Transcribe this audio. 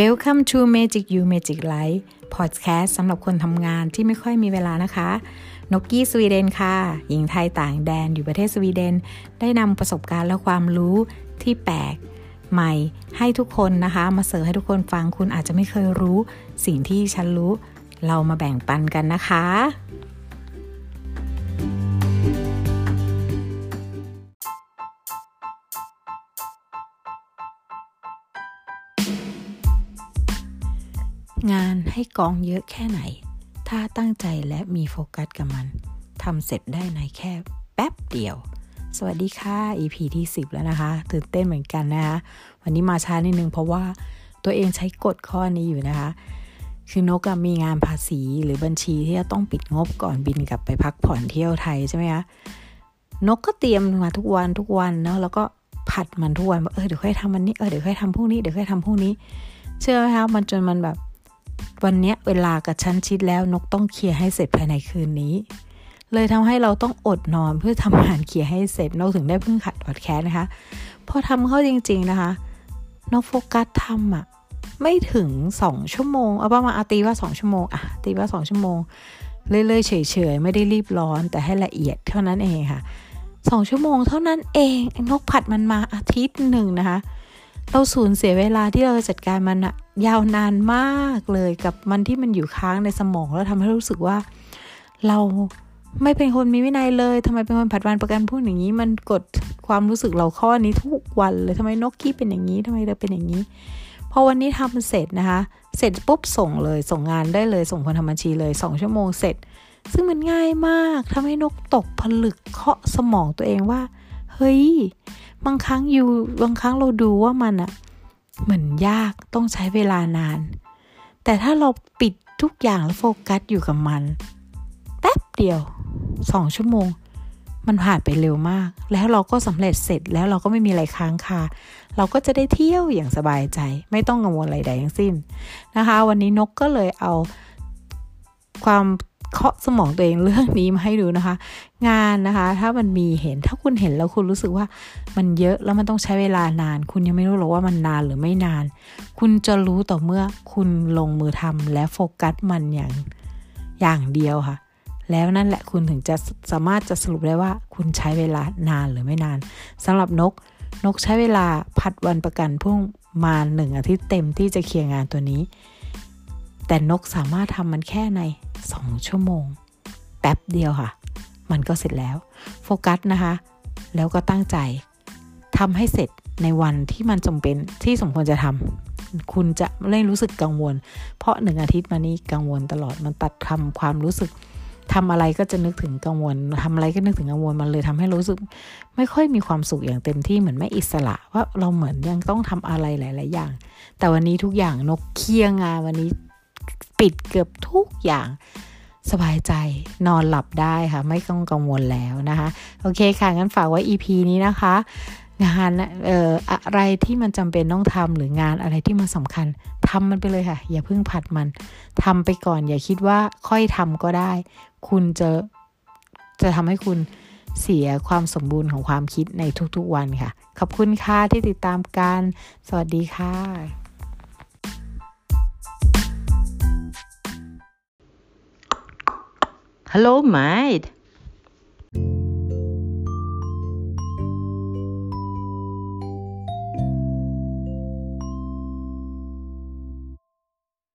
Welcome to Magic You Magic Life Podcast สำหรับคนทำงานที่ไม่ค่อยมีเวลานะคะ นกกี้สวีเดนค่ะ หญิงไทยต่างแดนอยู่ประเทศสวีเดน ได้นำประสบการณ์และความรู้ที่แปลกใหม่ให้ทุกคนนะคะ มาเสิร์ฟให้ทุกคนฟังคุณอาจจะไม่เคยรู้ สิ่งที่ฉันรู้ เรามาแบ่งปันกันนะคะ งานให้กองเยอะแค่ไหน ถ้าตั้งใจและมีโฟกัสกับมันทำเสร็จได้ในแค่แป๊บเดียว สวัสดีค่ะ EP ที่ 10 แล้วนะคะ ตื่นเต้นเหมือนกันนะคะ วันนี้มาช้านิดนึงเพราะว่าตัวเองใช้กฎข้อนี้อยู่นะคะ คือนกมีงานภาษีหรือบัญชีที่จะต้องปิดงบก่อนบินกลับไปพักผ่อนเที่ยวไทยใช่ไหมคะ นกก็เตรียมมาทุกวันทุกวันเนาะแล้วก็ผัดมันทุกวันว่าเออเดี๋ยวค่อยทำวันนี้เออเดี๋ยวค่อยทำพรุ่งนี้เดี๋ยวค่อยทำพรุ่งนี้ เชื่อไหมคะมันจนมันแบบ วันนี้เวลากับชั้นชิดแล้วนกต้องเคลียร์ให้เสร็จภายในคืนนี้ เลยทำให้เราต้องอดนอนเพื่อทำงานเคลียร์ให้เสร็จนกถึงได้เพิ่งขัดพอดแคสนะคะ พอทำเข้าจริง ๆนะคะนกโฟกัสทำอะไม่ถึงสองชั่วโมงเอาประมาณตีว่าสองชั่วโมงอะตีว่าสองชั่วโมงเรื่อยๆเฉยๆไม่ได้รีบร้อนแต่ให้ละเอียดเท่านั้นเองค่ะสองชั่วโมงเท่านั้นเองนกผัดมันมาอาทิตย์หนึ่งนะคะ เราสูญเสียเวลาที่เราจัดการมันอะยาวนานมากเลยกับมันที่มันอยู่ค้างในสมองแล้วทำให้รู้สึกว่า เราไม่เป็นคนมีวินัยเลยทำไมเป็นคนผัดวันประกันพูดอย่างนี้ มันกดความรู้สึกเราข้อนี้ทุกวันเลยทำไมนกกี้เป็นอย่างนี้ทำไมเราเป็นอย่างนี้พอวันนี้ทำเสร็จนะคะ เสร็จปุ๊บส่งเลยส่งงานได้เลยส่งคนทำบัญชีเลยสองชั่วโมงเสร็จ ซึ่งมันง่ายมากทำให้นกตกผลึกเคาะสมองตัวเองว่า ฮ้ย บางครั้งอยู่บางครั้งเราดูว่ามันอะเหมือนยากต้องใช้เวลานาน แต่ถ้าเราปิดทุกอย่างแล้วโฟกัสอยู่กับมัน แป๊บเดียวสองชั่วโมง มันผ่านไปเร็วมาก แล้วเราก็สำเร็จเสร็จแล้วเราก็ไม่มีอะไรค้างคาเราก็จะได้เที่ยวอย่างสบายใจ ไม่ต้องกังวลอะไรใดทั้งสิ้นนะคะ วันนี้นกก็เลยเอาความ เคาะสมองตัวเองเรื่องนี้มาให้ดูนะคะ งานนะคะ ถ้ามันมีเห็นถ้าคุณเห็นแล้วคุณรู้สึกว่ามันเยอะแล้วมันต้องใช้เวลานาน คุณยังไม่รู้หรอกว่ามันนานหรือไม่นาน คุณจะรู้ต่อเมื่อคุณลงมือทำและโฟกัสมันอย่างอย่างเดียวค่ะ แล้วนั่นแหละคุณถึงจะสามารถจะสรุปได้ว่า คุณใช้เวลานานหรือไม่นานสำหรับนกนกใช้เวลาผัดวันประกันพรุ่งมาหนึ่งอาทิตย์เต็มที่จะเคลียร์งานตัวนี้ แต่นกสามารถทำมันแค่ใน 2ชั่วโมง แป๊บเดียวค่ะ มันก็เสร็จแล้ว โฟกัสนะคะ แล้วก็ตั้งใจทำให้เสร็จในวันที่มันจำเป็นที่สมควรจะทำคุณจะไม่รู้สึกกังวล เพราะหนึ่งอาทิตย์มานี้กังวลตลอดมันตัดคำความรู้สึกทำอะไรก็จะนึกถึงกังวลทำอะไรก็นึกถึงกังวลมันเลยทำให้รู้สึก ไม่ค่อยมีความสุขอย่างเต็มที่เหมือนไม่อิสระว่าเราเหมือนยังต้องทำอะไรหลาย ๆ อย่าง แต่วันนี้ทุกอย่างนกเคียงงานวันนี้ ปิดเกือบทุกอย่างสบายใจนอนหลับได้ค่ะ ไม่ต้องกังวลแล้วนะคะ โอเคค่ะ งั้นฝากไว้ EP นี้นะคะ งานเอ่ออะไรที่มันจำเป็นต้องทำหรืองานอะไรที่มันสำคัญทำมันไปเลยค่ะ อย่าเพิ่งผัดมันทำไปก่อน อย่าคิดว่าค่อยทำก็ได้ คุณจะจะทำให้คุณเสียความสมบูรณ์ของความคิดในทุกๆวันค่ะ ขอบคุณค่ะที่ติดตามกัน สวัสดีค่ะ Hello, mate.